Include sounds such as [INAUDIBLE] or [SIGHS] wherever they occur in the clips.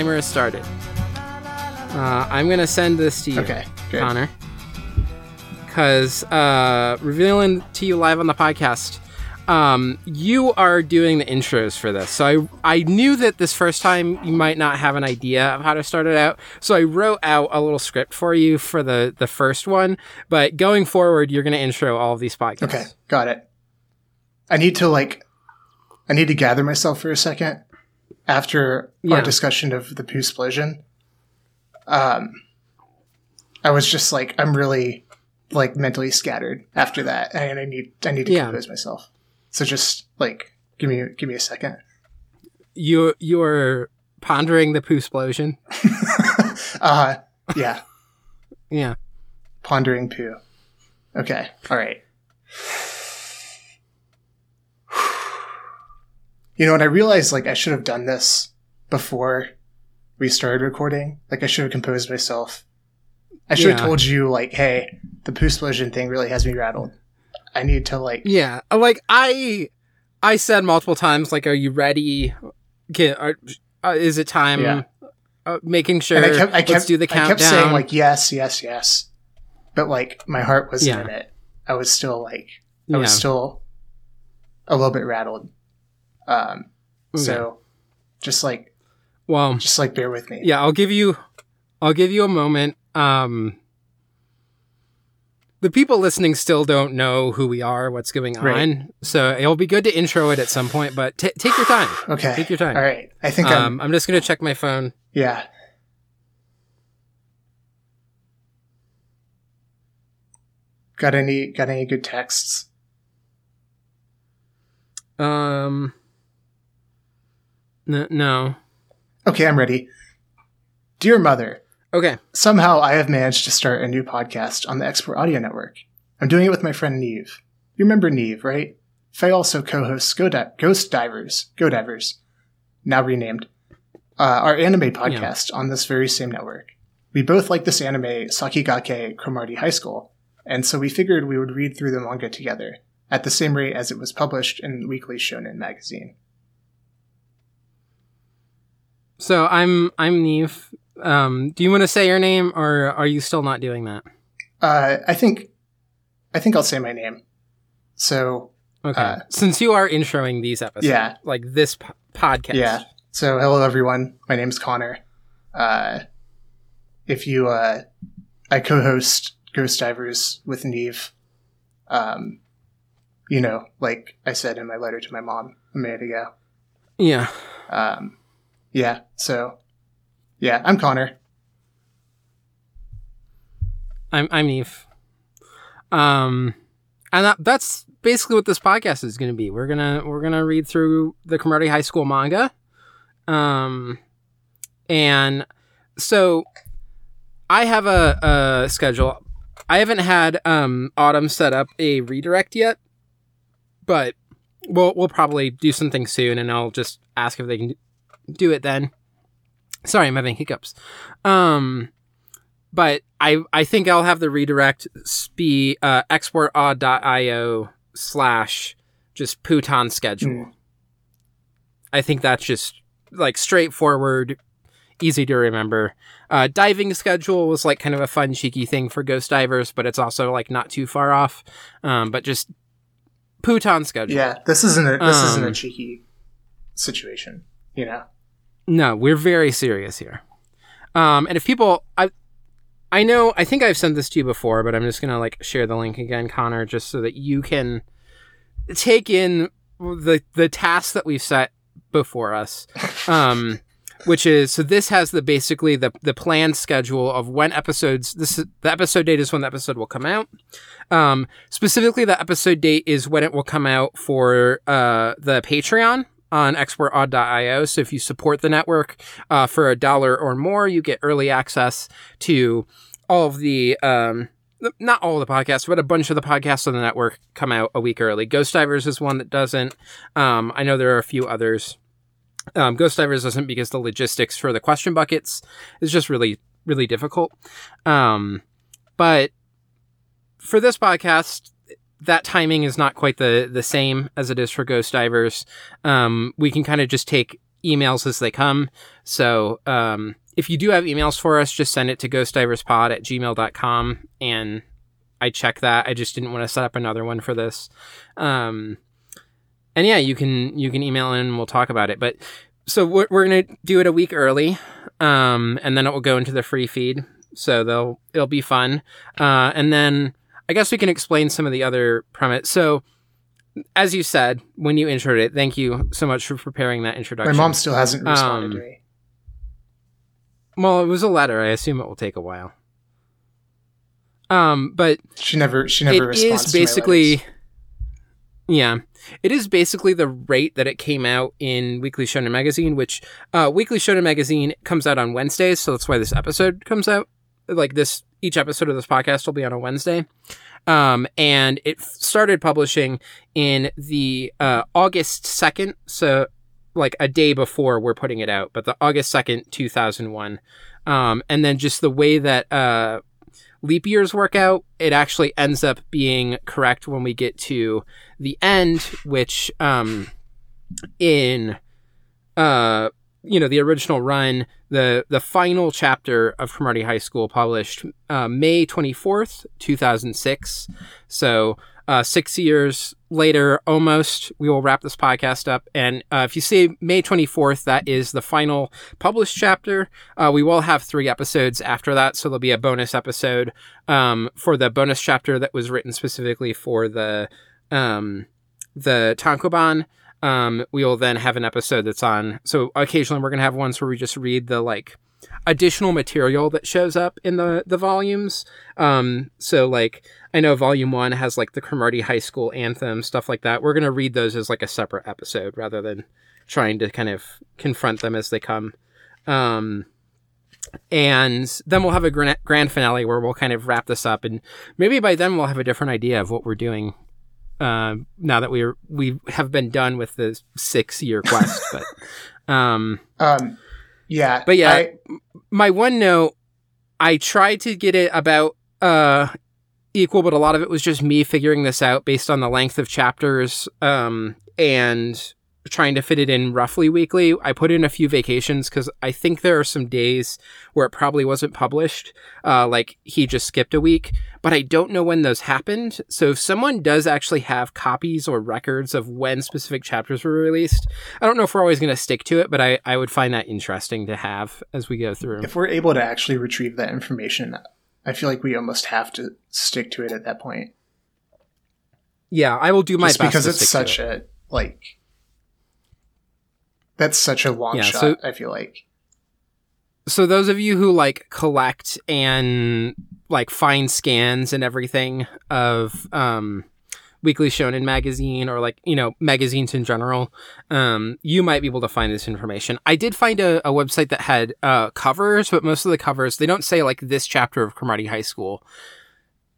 timer is started. Uh, I'm gonna send this to you, Okay, good. Connor, because uh, revealing to you live on the podcast. Um, you are doing the intros for this, so I I knew that this first time you might not have an idea of how to start it out, so I wrote out a little script for you for the the first one. But going forward, you're going to intro all of these podcasts. Okay, got it. I need to like, I need to gather myself for a second after Yeah. our discussion of the poo explosion. Um, I was just like, I'm really like mentally scattered after that, and I need, I need to Yeah. compose myself. So just like, give me, give me a second. You you're pondering the poo explosion. [LAUGHS] Uh, yeah, [LAUGHS] Yeah. pondering poo. Okay, all right. You know what? I realized like I should have done this before we started recording. Like I should have composed myself. I should have told you like, hey, the poo explosion thing really has me rattled. I need to like Yeah, like I, I said multiple times, like, "Are you ready? Get, are, uh, is it time?" Yeah. Uh, making sure. and I kept I kept, let's do the I kept saying like yes, yes, yes. But like my heart wasn't Yeah. in it. I was still like I yeah. was still a little bit rattled. Um Okay. so just like well, just like bear with me. yeah, I'll give you, I'll give you a moment. Um, the people listening still don't know who we are, what's going on, Right. so it'll be good to intro it at some point. But t- take your time. Okay. Take your time. All right. I think I'm Um, I'm just gonna check my phone. yeah. Got any got any good texts? Um, n- no. Okay, I'm ready. Dear mother, Okay. somehow I have managed to start a new podcast on the Export Audio Network. I'm doing it with my friend Niamh. You remember Niamh, right? Faye also co-hosts Ghost Divers, Go Divers, now renamed, uh, our anime podcast on this very same network. We both like this anime, Sakigake Cromartie High School, and so we figured we would read through the manga together at the same rate as it was published in Weekly Shonen magazine. So I'm I'm Niamh. Um, do you want to say your name, or are you still not doing that? Uh, I think, I think I'll say my name. So Okay. Uh, Since you are introing these episodes, Yeah. like this po- podcast. Yeah. So, hello everyone. My name's Connor. Uh, if you, uh, I co-host Ghost Divers with Niamh. Um, you know, like I said in my letter to my mom a minute ago. Yeah. Um, yeah. So, yeah, I'm Connor. I'm I'm Niamh. Um, and that, that's basically what this podcast is going to be. We're gonna we're gonna read through the Cromartie High School manga. Um, and so I have a, a schedule. I haven't had um Autumn set up a redirect yet, but we'll we'll probably do something soon, and I'll just ask if they can do it then. Sorry, I'm having hiccups. Um, but I I think I'll have the redirect be uh, exportaud.io slash just Pootan schedule. Hmm. I think that's just like straightforward, easy to remember. Uh, diving schedule was like kind of a fun, cheeky thing for ghost divers, but it's also like not too far off. Um, but just Pootan schedule. Yeah. This isn't a, this isn't a Um, cheeky situation, you know? No, we're very serious here. Um, and if people, I, I know, I think I've sent this to you before, but I'm just gonna like share the link again, Connor, just so that you can take in the the task that we've set before us. [LAUGHS] Um, which is so this has the basically the the planned schedule of when episodes this is, the episode date is when the episode will come out. Um, specifically, the episode date is when it will come out for uh the Patreon on exportaud.io. So if you support the network uh, for a dollar or more, you get early access to all of the um, not all the podcasts, but a bunch of the podcasts on the network come out a week early. Ghost Divers is one that doesn't. Um, I know there are a few others. Um, Ghost Divers doesn't because the logistics for the question buckets is just really, really difficult. Um, but for this podcast, that timing is not quite the the same as it is for Ghost Divers. Um, we can kind of just take emails as they come. So um, if you do have emails for us, just send it to ghostdiverspod at gmail.com and I check that. I just didn't want to set up another one for this. Um, and yeah, you can you can email in and we'll talk about it. But so we're, we're gonna do it a week early, um, and then it will go into the free feed. So they'll it'll be fun. Uh, and then I guess we can explain some of the other premise. So as you said when you introed it, thank you so much for preparing that introduction. My mom still hasn't responded Um, to me. Well, it was a letter. I assume it will take a while. Um, but She never she never it is to basically yeah it is basically the rate that it came out in weekly shonen magazine which uh, weekly shonen magazine comes out on wednesdays so that's why this episode comes out like this each episode of this podcast will be on a wednesday. Um, and it started publishing in the uh, august 2nd so like a day before we're putting it out but the august 2nd 2001 um, and then just the way that uh, leap years work out, it actually ends up being correct when we get to the end, which um, in uh, you know the original run, the the final chapter of Cromartie High School published uh, May twenty fourth, two thousand six. So. Uh, six years later, almost, we will wrap this podcast up. And uh, if you see May 24th, that is the final published chapter. Uh, we will have three episodes after that, so there'll be a bonus episode um, for the bonus chapter that was written specifically for the um, the Tankoban. Um, we will then have an episode that's on. So occasionally we're gonna have ones where we just read the like additional material that shows up in the the volumes. Um, so like I know volume one has like the Cromartie High School anthem stuff like that. We're gonna read those as like a separate episode rather than trying to kind of confront them as they come. Um, and then we'll have a gran- grand finale where we'll kind of wrap this up, and maybe by then we'll have a different idea of what we're doing. Uh, now that we're we have been done with the six year quest, [LAUGHS] but um, Um, yeah, But yeah, I, my one note, I tried to get it about uh equal, but a lot of it was just me figuring this out based on the length of chapters um and trying to fit it in roughly weekly. I put in a few vacations because I think there are some days where it probably wasn't published. Uh, like he just skipped a week, but I don't know when those happened. So if someone does actually have copies or records of when specific chapters were released, I don't know if we're always going to stick to it, but I, I would find that interesting to have as we go through. if we're able to actually retrieve that information, I feel like we almost have to stick to it at that point. Yeah, I will do my Just best because it's such it. a like that's such a long Yeah, shot, so- I feel like. So those of you who like collect and like find scans and everything of um Weekly Shonen magazine or like, you know, magazines in general, um, you might be able to find this information. I did find a, a website that had uh covers, but most of the covers they don't say like this chapter of Cromartie High School.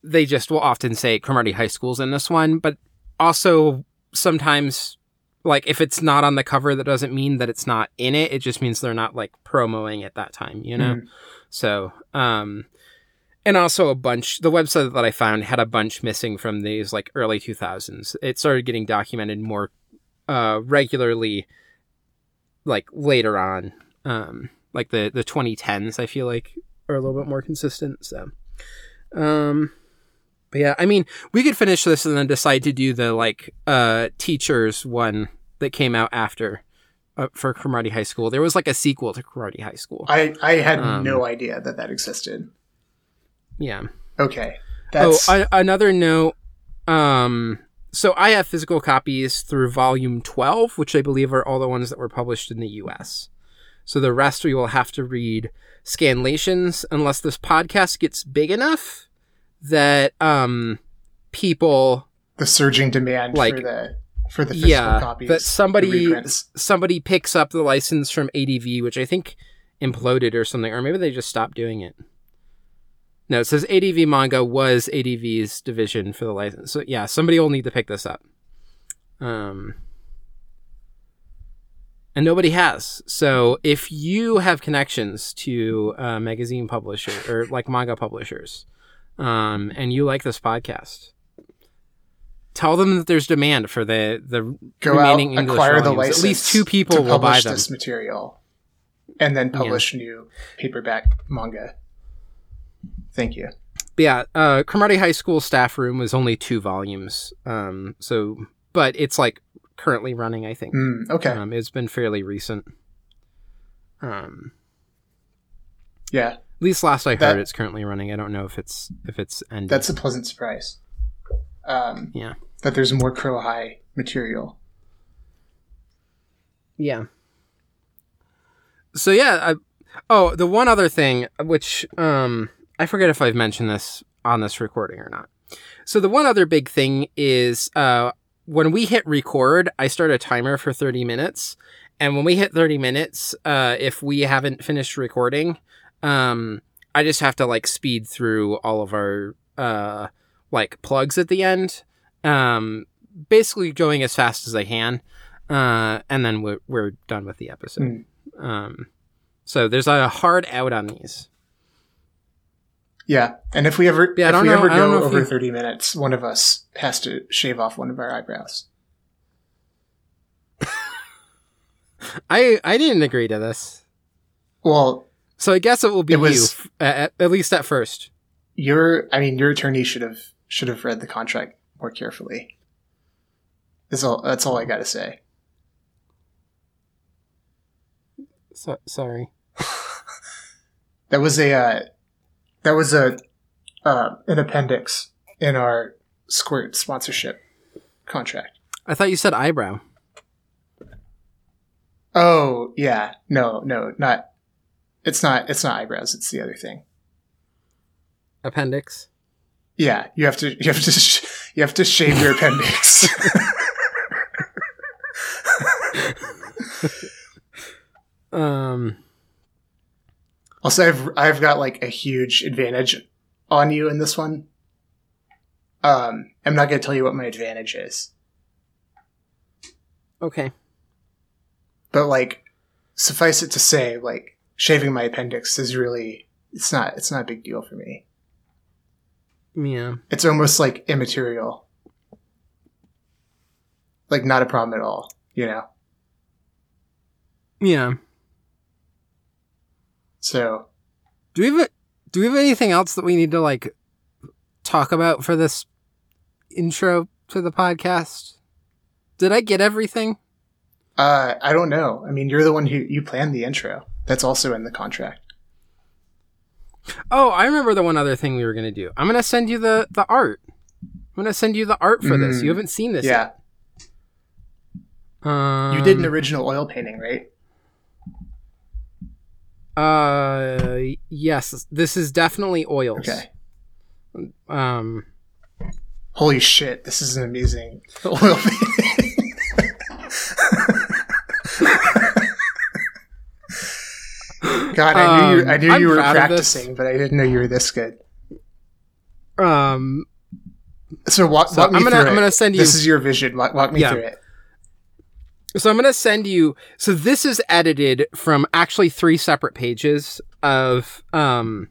They just will often say Cromartie High School's in this one, but also sometimes like if it's not on the cover that doesn't mean that it's not in it. It just means they're not like promoing at that time you know? Mhm. so um and also a bunch the website that i found had a bunch missing from these like early 2000s it started getting documented more uh regularly like later on um like the the 2010s i feel like are a little bit more consistent so um but yeah i mean we could finish this and then decide to do the like uh teachers one that came out after uh, for Cromartie High School. There was like a sequel to Cromartie High School. I I had Um, no idea that that existed. yeah. Okay. That's oh, a- another note. Um, so I have physical copies through volume 12, which I believe are all the ones that were published in the US. So the rest we will have to read scanlations unless this podcast gets big enough that um people the surging demand like- for the for the physical yeah copies. that the somebody somebody picks up the license from ADV, which I think imploded or something, or maybe they just stopped doing it. No, it says ADV manga was ADV's division for the license. So yeah, somebody will need to pick this up. Um, and nobody has. So if you have connections to uh, magazine publisher or like manga publishers, um, and you like this podcast, tell them that there's demand for the the Go remaining out, English acquire the volumes. license. At least two people will buy them. this material, and then publish new paperback manga. Thank you. But yeah, uh, Cromartie High School staff room was only two volumes. Um, so, but it's like currently running. I think Mm, okay. um, it's been fairly recent. Um, yeah, least last I heard, That- it's currently running. I don't know if it's if it's ended. that's a pleasant surprise. Um, Yeah. That there's more Crow High material. Yeah. So yeah, I, oh, the one other thing which um I forget if I've mentioned this on this recording or not. So the one other big thing is uh when we hit record, I start a timer for 30 minutes. And when we hit 30 minutes, uh if we haven't finished recording, um I just have to like speed through all of our uh like plugs at the end. Um basically going as fast as I can uh, and then we're, we're done with the episode. Mm. Um, so there's a hard out on these. Yeah, and if we ever Yeah, if we know- ever go over thirty minutes, one of us has to shave off one of our eyebrows. [LAUGHS] I I didn't agree to this, Well, so I guess it will be It was- you, at, at least at first. your I mean your attorney should have should have read the contract more carefully. That's all that's all I gotta say. So, sorry. [LAUGHS] That was a uh, that was a uh, an appendix in our Squirt sponsorship contract. I thought you said eyebrow. Oh yeah, no, no, not. It's not. It's not eyebrows. It's the other thing. Appendix. Yeah, you have to. You have to. Sh- you have to shave your appendix. [LAUGHS] Um. also, I've I've got like a huge advantage on you in this one. Um, I'm not going to tell you what my advantage is, Okay. but like, suffice it to say, like shaving my appendix is really. It's not. It's not a big deal for me. Yeah. It's almost like immaterial. Like not a problem at all, you know. Yeah. So Do we have Do we have anything else that we need to like talk about for this intro to the podcast? Did I get everything? uh I don't know. I mean, you're the one who you planned the intro. That's also in the contract. Oh, I remember the one other thing we were gonna do. I'm gonna send you the the art. I'm gonna send you the art for this. Mm. You haven't seen this yeah. yet. Um, You did an original oil painting, right? Uh, yes. This is definitely oils. Okay. Um, Holy shit, this is an amazing [LAUGHS] oil painting. [LAUGHS] God, I knew you, I Um, knew I'm you were proud of this. practicing, but I didn't know you were this good. um. So walk, So walk me I'm gonna through I'm it. gonna send you. This is your vision. Walk, walk me Yeah. through it. So I'm gonna send you. So this is edited from actually three separate pages of um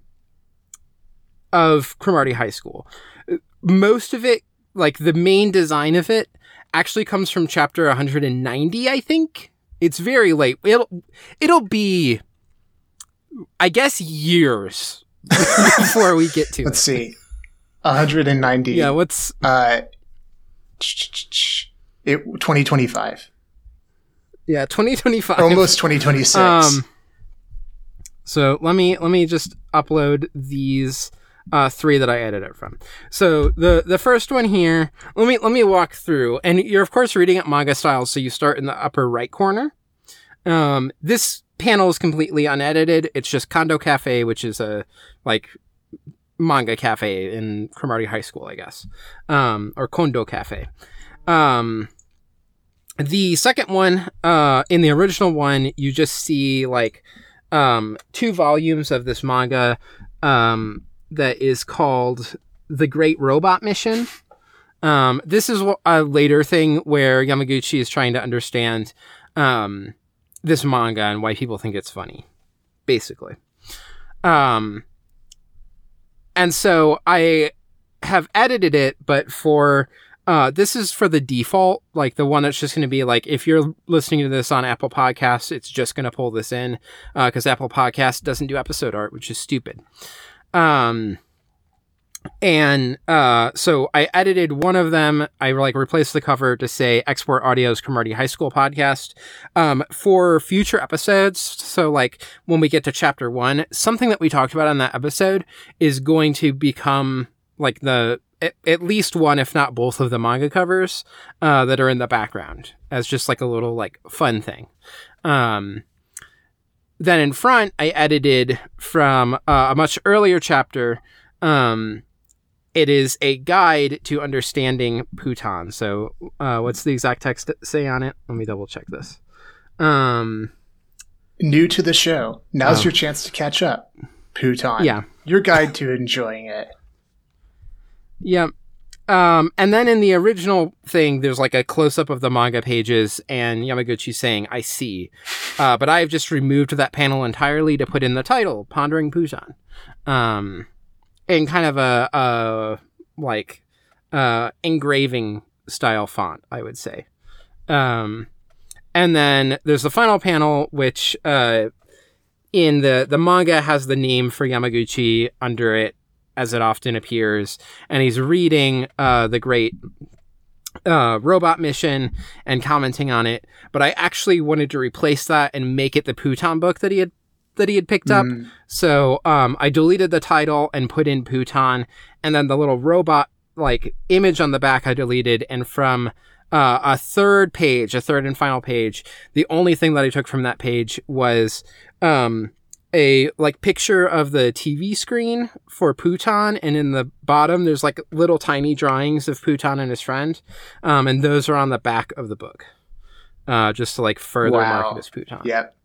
of Cromartie High School. Most of it, like the main design of it, actually comes from chapter 190. I think it's very late. It'll it'll be, I guess, years [LAUGHS] before we get to Let's it. see. 190. Yeah, what's Uh, it 2025. yeah 2025 Almost 2026. Um, so let me let me just upload these uh, three that I edited from. So the the first one here, let me let me walk through, and you're of course reading it manga style, so you start in the upper right corner. Um, this panel is completely unedited. It's just Kondo Cafe, which is a like manga cafe in Cromartie High School, I guess, um, or Kondo Cafe. Um, the second one, uh, in the original one, you just see like um, two volumes of this manga um, that is called The Great Robot Mission. Um, this is a later thing where Yamaguchi is trying to understand um, this manga and why people think it's funny, basically. Um, and so I have edited it, but for Uh, this is for the default, like the one that's just going to be like if you're listening to this on Apple Podcasts, it's just going to pull this in Uh because Apple Podcast doesn't do episode art, which is stupid. Um, and uh, so I edited one of them. I like replaced the cover to say Export Audio's Cromartie High School podcast um, for future episodes. So like when we get to chapter one, something that we talked about on that episode is going to become like the at, at least one, if not both, of the manga covers uh, that are in the background as just like a little like fun thing. Um, then in front, I edited from uh, a much earlier chapter. Um, it is a guide to understanding Pootan. So, uh, what's the exact text say on it? Let me double check this. Um, New to the show. Now's Oh. your chance to catch up. Pootan. Yeah. Your guide to enjoying it. yeah. Um, and then in the original thing, there's like a close up of the manga pages and Yamaguchi saying, I see. Uh, but I've just removed that panel entirely to put in the title, Pondering Pootan. Um, in kind of a, a like, uh, engraving style font, I would say. Um, and then there's the final panel, which, uh, in the, the manga has the name for Yamaguchi under it as it often appears, and he's reading uh, the great uh, robot mission and commenting on it. But I actually wanted to replace that and make it the Pootan book that he had that he had picked up. Mm. So um, I deleted the title and put in Pootan, and then the little robot like image on the back I deleted, and from uh, a third page, a third and final page, the only thing that I took from that page was um, a like picture of the TV screen for Pootan, and in the bottom there's like little tiny drawings of Pootan and his friend, um, and those are on the back of the book, uh, just to like further Wow. mark it as Pootan. Yep.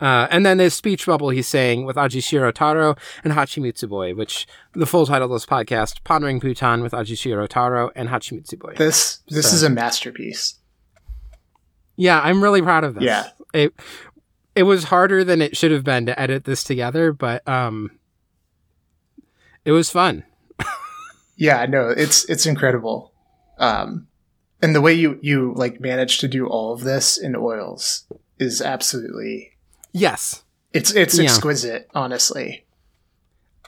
Uh, and then there's speech bubble he's saying with Ajishiro Taro and Hachimitsu Boy, which the full title of this podcast, Pondering Pootan with Ajishiro Taro and Hachimitsu Boy. This this So- is a masterpiece. Yeah, I'm really proud of this. Yeah. It it was harder than it should have been to edit this together, but um it was fun. [LAUGHS] Yeah, no, it's it's incredible. Um and the way you you like managed to do all of this in oils is absolutely Yes. it's it's Yeah. exquisite, honestly.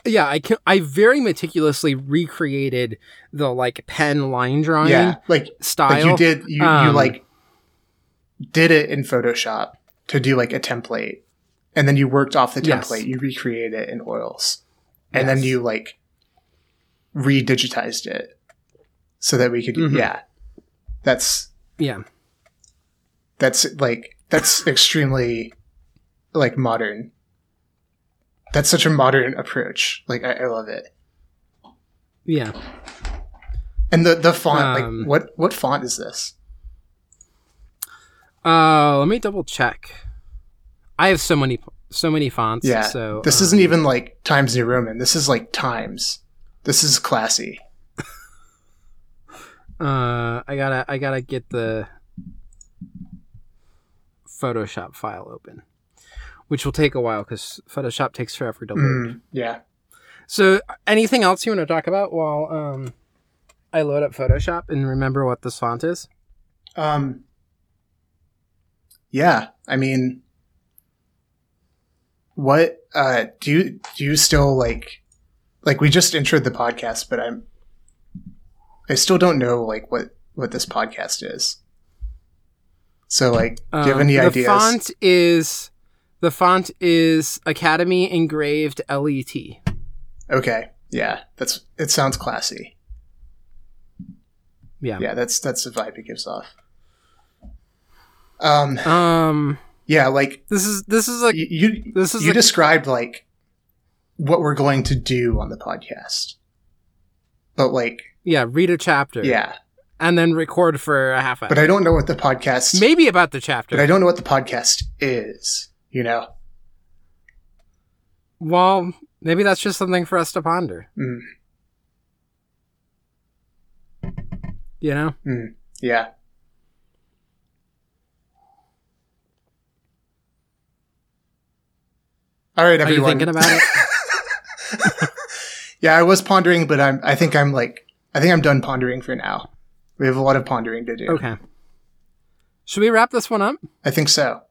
Yeah, I can, I very meticulously recreated the like pen line drawing yeah, like style. like you did you you Um, like did it in Photoshop to do like a template, and then you worked off the Yes. template. You recreated it in oils, and then you like redigitized it so that we could. Mhm. Yeah, that's Yeah. that's like that's extremely like modern. That's such a modern approach. Like I, I love it. Yeah. And the the font, Um, like what what font is this? Uh, let me double check. I have so many so many fonts. Yeah, So this um, isn't even like Times New Roman. This is like Times. This is classy. [LAUGHS] Uh, I gotta I gotta get the Photoshop file open, which will take a while because Photoshop takes forever to load. Mm, yeah. So, anything else you want to talk about while um I load up Photoshop and remember what this font is? Um. Yeah, I mean, what uh do you do you still like? Like we just introed the podcast, but I'm. I still don't know like what what this podcast is. So like, do you have Um, any the ideas? font is the font is Academy engraved LET. Okay, yeah, that's it. Sounds classy. Yeah. Yeah, that's that's the vibe it gives off. Um, Um. yeah, like This is this is like you you, this is you like- described like what we're going to do on the podcast, but like yeah. Read a chapter. yeah, And then record for a half hour. but I don't know what the podcast. Maybe about the chapter. but I don't know what the podcast is. You know. Well, maybe that's just something for us to ponder. Mm, You know? mm, yeah. All right, everyone. Are you thinking about it? [LAUGHS] [LAUGHS] yeah, I was pondering, but I'm. I think I'm like. I think I'm done pondering for now. We have a lot of pondering to do. Okay. Should we wrap this one up? I think so.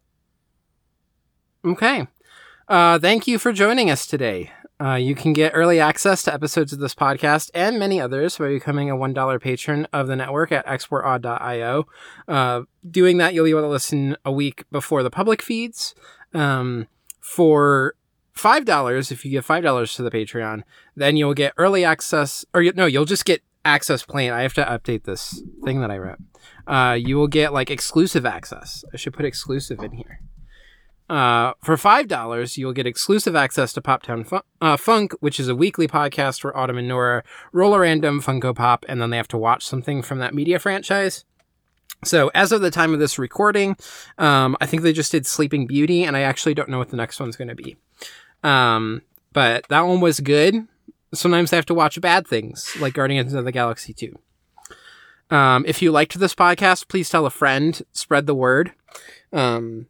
Okay. Uh, thank you for joining us today. Uh, you can get early access to episodes of this podcast and many others by becoming a $1 patron of the network at exportaud.io. Uh, doing that, you'll be able to listen a week before the public feeds. Um, for $5, if you give $5 to the Patreon, then you'll get early access, or no, you'll just get access plain. I have to update this thing that I wrote. Uh, you will get like exclusive access. I should put exclusive in here. Uh, for five dollars, you'll get exclusive access to Poptown Fun- uh, Funk, which is a weekly podcast where Autumn and Nora roll a random Funko Pop, and then they have to watch something from that media franchise. So, as of the time of this recording, um, I think they just did Sleeping Beauty, and I actually don't know what the next one's going to be. Um, but that one was good. Sometimes I have to watch bad things, like Guardians of the Galaxy 2. Um, if you liked this podcast, please tell a friend, spread the word. Um,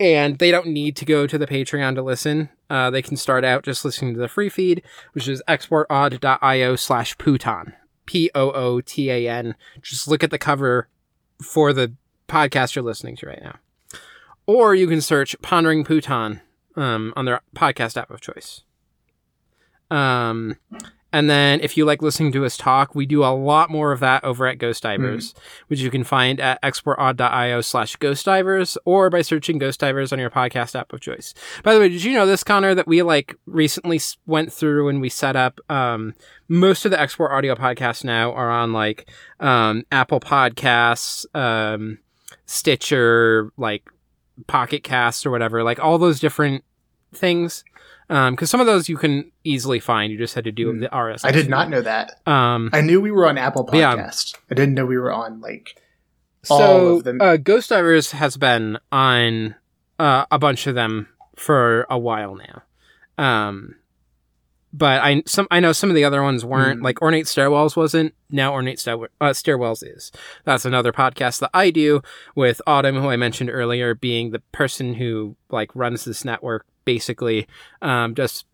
and they don't need to go to the Patreon to listen. Uh, they can start out just listening to the free feed, which is exportaud.io slash Pootan. P O O T A N. Just look at the cover for the podcast you're listening to right now. Or you can search Pondering Pootan um, on their podcast app of choice. Um, and then if you like listening to us talk, we do a lot more of that over at Ghost Divers, which you can find at exportaud.io slash ghost divers or by searching Ghost Divers on your podcast app of choice. By the way, did you know this, Connor, that we like recently went through and we set up, um, most of the export audio podcasts now are on like, um, Apple Podcasts, um, Stitcher, like Pocket Casts or whatever, like all those different things. Um, cause some of those you can easily find. You just had to do Hmm. the RSS. I did not know that. Um, I knew we were on Apple Yeah. Podcast. I didn't know we were on like all so of them. uh, Ghost Divers has been on uh, a bunch of them for a while now. Um, but I some I know some of the other ones weren't Hmm. like Ornate Stairwells wasn't. Now Ornate Stair- uh, Stairwells is. That's another podcast that I do with Autumn, who I mentioned earlier, being the person who like runs this network basically. Um, does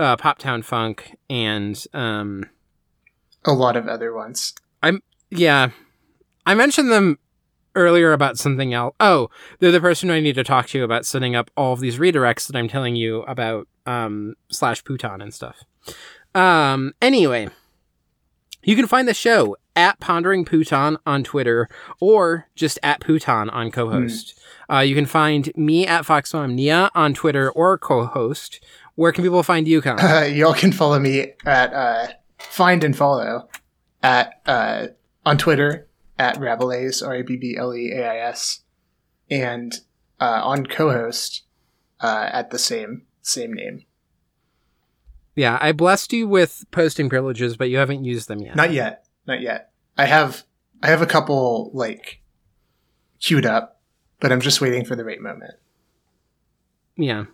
uh, Poptown Funk and um, a lot of other ones. I'm yeah, I mentioned them earlier about something else. Oh, they're the person I need to talk to about setting up all of these redirects that I'm telling you about, um, slash Pootan and stuff. Um, anyway, you can find the show at Pondering Pootan on Twitter or just at Pootan on co-host. Uh, you can find me at Foxmom Nia on Twitter or co-host. Where can people find you, Connor? Uh, [LAUGHS] y'all can follow me at uh, find and follow at uh, on Twitter at rabbleais R A B B L E A I S and uh, on co-host uh, at the same same name. yeah, I blessed you with posting privileges, but you haven't used them yet. Not yet, not yet. I have I have a couple like queued up, but I'm just waiting for the right moment. Yeah.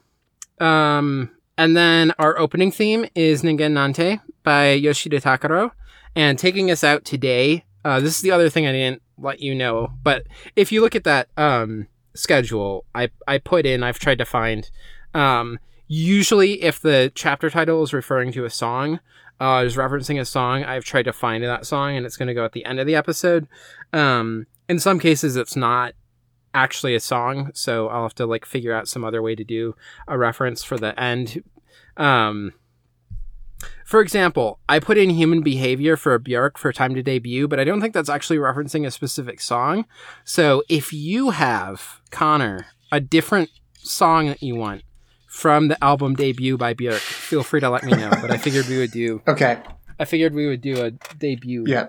Um, and then our opening theme is Ningen Nante by Yoshida Takuro. And taking us out today, uh, this is the other thing I didn't let you know, but if you look at that um, schedule, I, I put in, I've tried to find, um, usually if the chapter title is referring to a song, uh, is referencing a song, I've tried to find that song and it's going to go at the end of the episode. Um, in some cases, it's not actually a song, so I'll have to like figure out some other way to do a reference for the end. Um, for example, I put in human behavior for a Björk for time to debut, but I don't think that's actually referencing a specific song. So if you have, Connor, a different song that you want from the album debut by Björk, feel free to let me know. but I figured we would do Okay. I figured we would do a debut Yeah.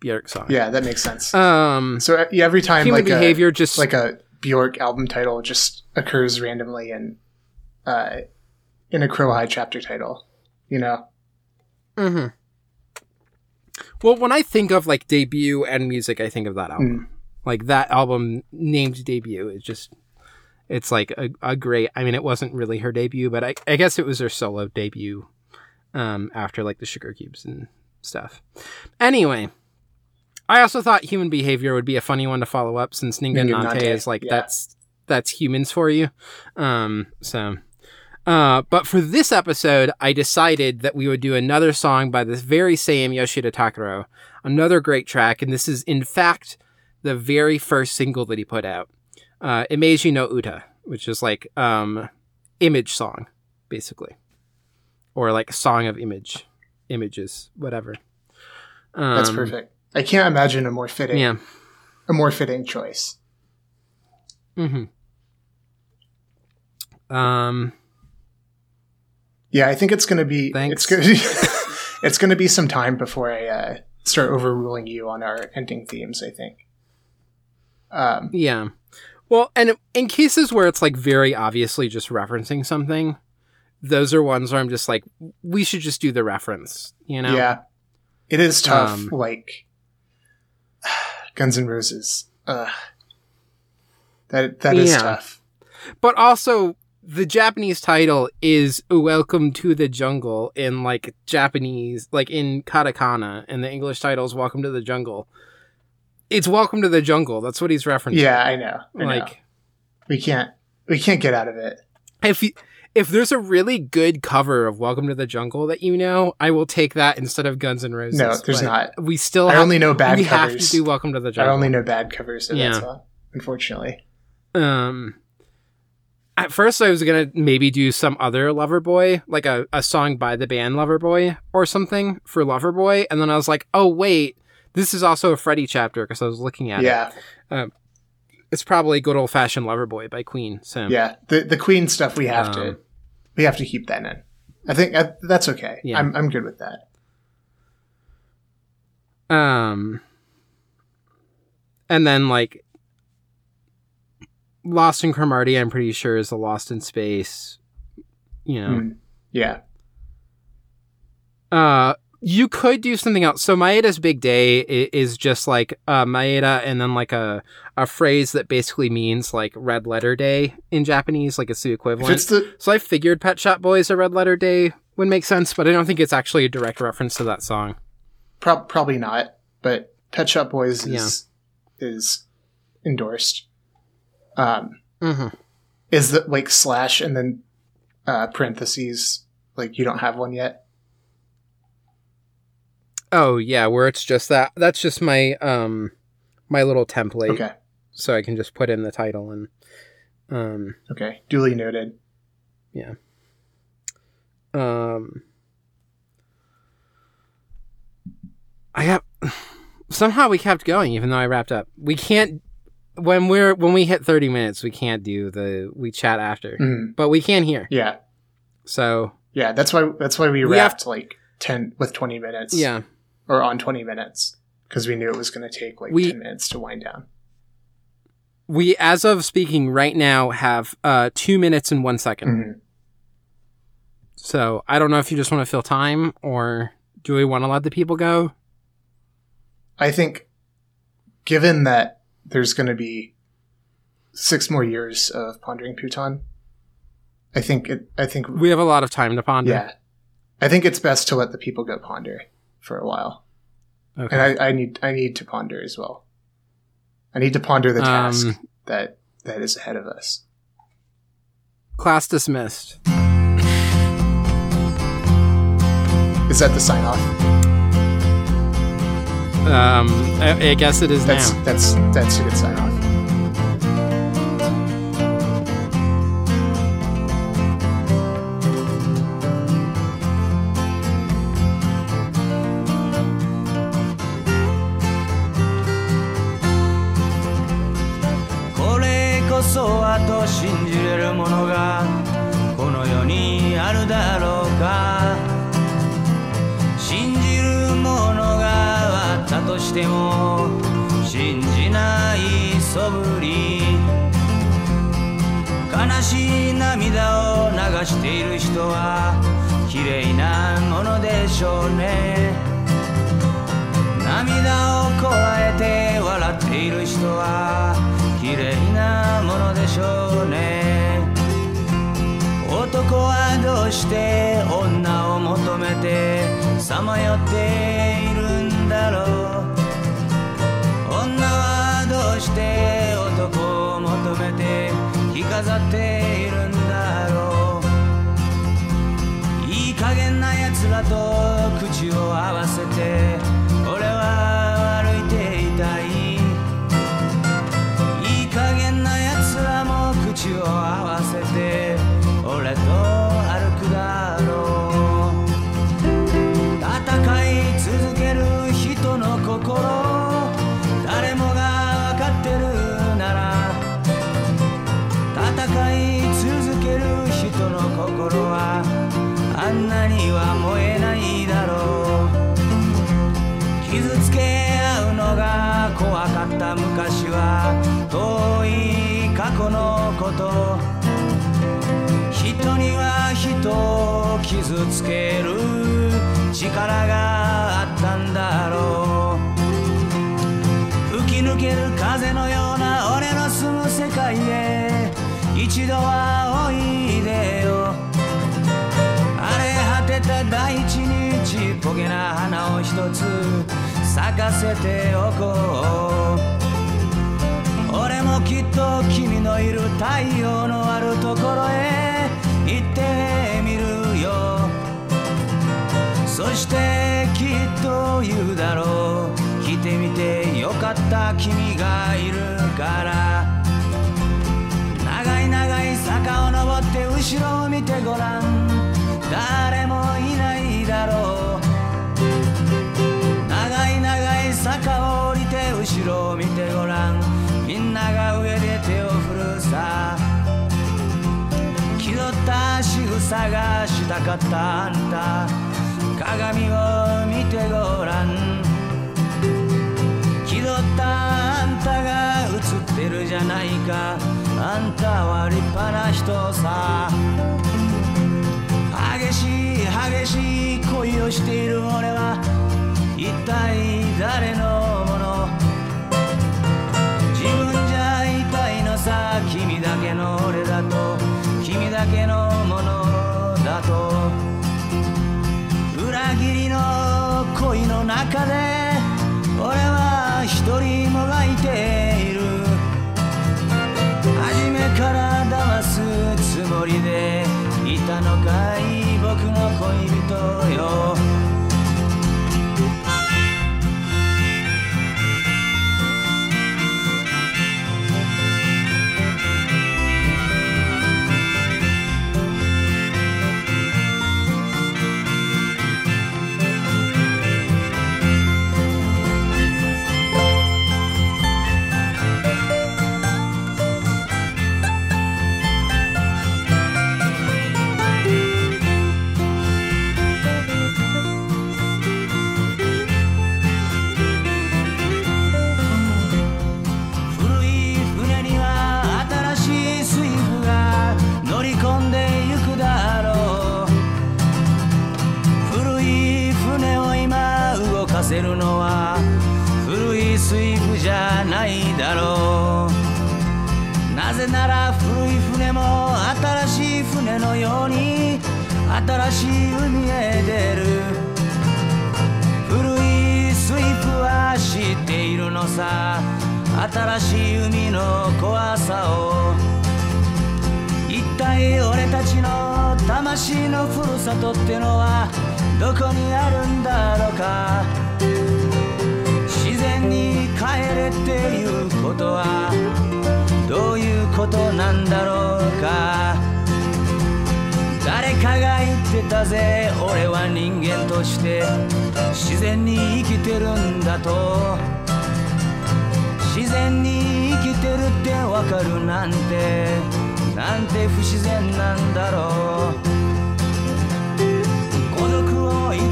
Björk song. Yeah, that makes sense. Um so uh, every time human like behavior a, just like a Bjork album title just occurs randomly in uh in a Crow High chapter title. You know? hmm Well, when I think of like debut and music, I think of that album. Like that album named debut. It's just, it's like a, a great. I mean, it wasn't really her debut, but I, I guess it was her solo debut. Um, after like the Sugar Cubes and stuff. Anyway, I also thought human behavior would be a funny one to follow up since Ningen Nante Nante, is like yeah. that's that's humans for you. Um, so Uh, but for this episode, I decided that we would do another song by this very same Yoshida Takuro, another great track, and this is in fact the very first single that he put out, uh, Image no Uta, which is like um, image song, basically, or like song of image, images, whatever. Um, That's perfect. I can't imagine a more fitting, Yeah. a more fitting choice. hmm Um. Yeah, I think it's going to be. Thanks. It's to be, it's to [LAUGHS] be some time before I uh, start overruling you on our ending themes. I think. Um, Yeah. Well, and in cases where it's like very obviously just referencing something, those are ones where I'm just like, we should just do the reference, you know? Yeah, it is tough. Um, like [SIGHS] Guns N' Roses. Uh, that that is Yeah. tough. But also, the Japanese title is Welcome to the Jungle in like Japanese, like in katakana, and the English title is Welcome to the Jungle. It's Welcome to the Jungle. That's what he's referencing. Yeah, I know. I know. Like, we can't we can't get out of it. if you, if there's a really good cover of Welcome to the Jungle that you know, I will take that instead of Guns N' Roses. No, there's not. We still I have, only know bad we have covers. to do Welcome to the Jungle. I only know bad covers of Yeah. that song. Unfortunately, um at first i was gonna maybe do some other loverboy like a, a song by the band loverboy or something for loverboy and then i was like oh wait this is also a freddie chapter because i was looking at it yeah, it's probably good old-fashioned lover boy by queen so yeah. The the Queen stuff we have to Um, we have to keep that in. I think uh, that's okay. Yeah. I'm I'm good with that. um and then like lost in cromartie i'm pretty sure is a lost in space you know Mm. Yeah, Uh, you could do something else. So Maeda's big day is just like uh, Maeda, and then like a a phrase that basically means like red letter day in Japanese, like it's the equivalent. it's the so I figured Pet Shop Boys a red letter day would make sense, but I don't think it's actually a direct reference to that song. prob probably not, but Pet Shop Boys is is endorsed. Um, Mm-hmm. is that like slash and then uh, parentheses like you don't have one yet? Oh yeah, where it's just that. That's just my um my little template, Okay, so I can just put in the title and um okay, duly noted. Yeah. Um I have somehow we kept going even though I wrapped up. We can't when we're when we hit 30 minutes we can't do the we chat after. Mm, But we can here. yeah, So, yeah. That's why that's why we, We wrapped like ten with twenty minutes. yeah. Or on twenty minutes because we knew it was going to take like We- ten minutes to wind down. We as of speaking right now have uh 2 minutes and 1 second. Mhm. So, I don't know if you just want to fill time or do we want to let the people go? I think, given that there's going to be six more years of pondering Pootan, I think it. I think We have a lot of time to ponder. yeah, I think it's best to let the people go ponder for a while, Okay. and I, I need I need to ponder as well. I need to ponder the task Um, that that is ahead of us. class dismissed. Is that the sign off? Um, I, I guess it is That's now. that's that's a good sign off. ても信じないそぶり悲しい涙を流している人は綺麗なものでしょうね。涙をこらえて笑っている人は綺麗なものでしょうね。男はどうして女を求めてさまよっているんだろう。で男を求めて着飾っているんだろう。いい加減な奴らと口を合わせて遠い過去のこと人には人を傷つける力があったんだろう吹き抜ける風のような俺の住む世界へ一度はおいでよ。荒れ果てた大地にちっぽけな花を一つ咲かせておこう。俺もきっと君のいる太陽のあるところへ行ってみるよ。そしてきっと言うだろう。来てみてよかった君がいるから。長い長い坂を登って後ろを見てごらん。誰もいないだろう。長い長い坂を降りて後ろを見てごらん。みんなが上で手を振るさ。気取った仕草がしたかったあんた。鏡を見てごらん。気取ったあんたが映ってるじゃないか。あんたは立派な人さ。激しい激しい恋をしている俺は。cadena. 動かせるのは古い水夫じゃないだろうなぜなら古い船も新しい船のように新しい海へ出る。古い水夫は知っているのさ。新しい海の怖さを。一体俺たちの魂のふるさとってのはどこにあるんだろうか。自然に帰れっていうことはどういうことなんだろうか。誰かが言ってたぜ。俺は人間として自然に生きてるんだと。自然に生きてるってわかるなんて。なんて不自然なんだろう。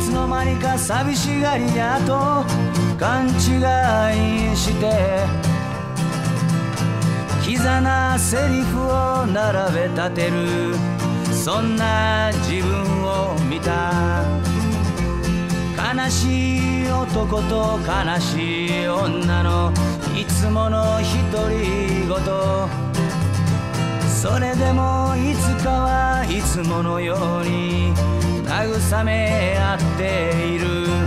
つの間にか寂しがりだと勘違いしてキザなセリフを並べ立てるそんな自分を見た。悲しい男と悲しい女のいつもの独り言。それでもいつかはいつものように慰め合っている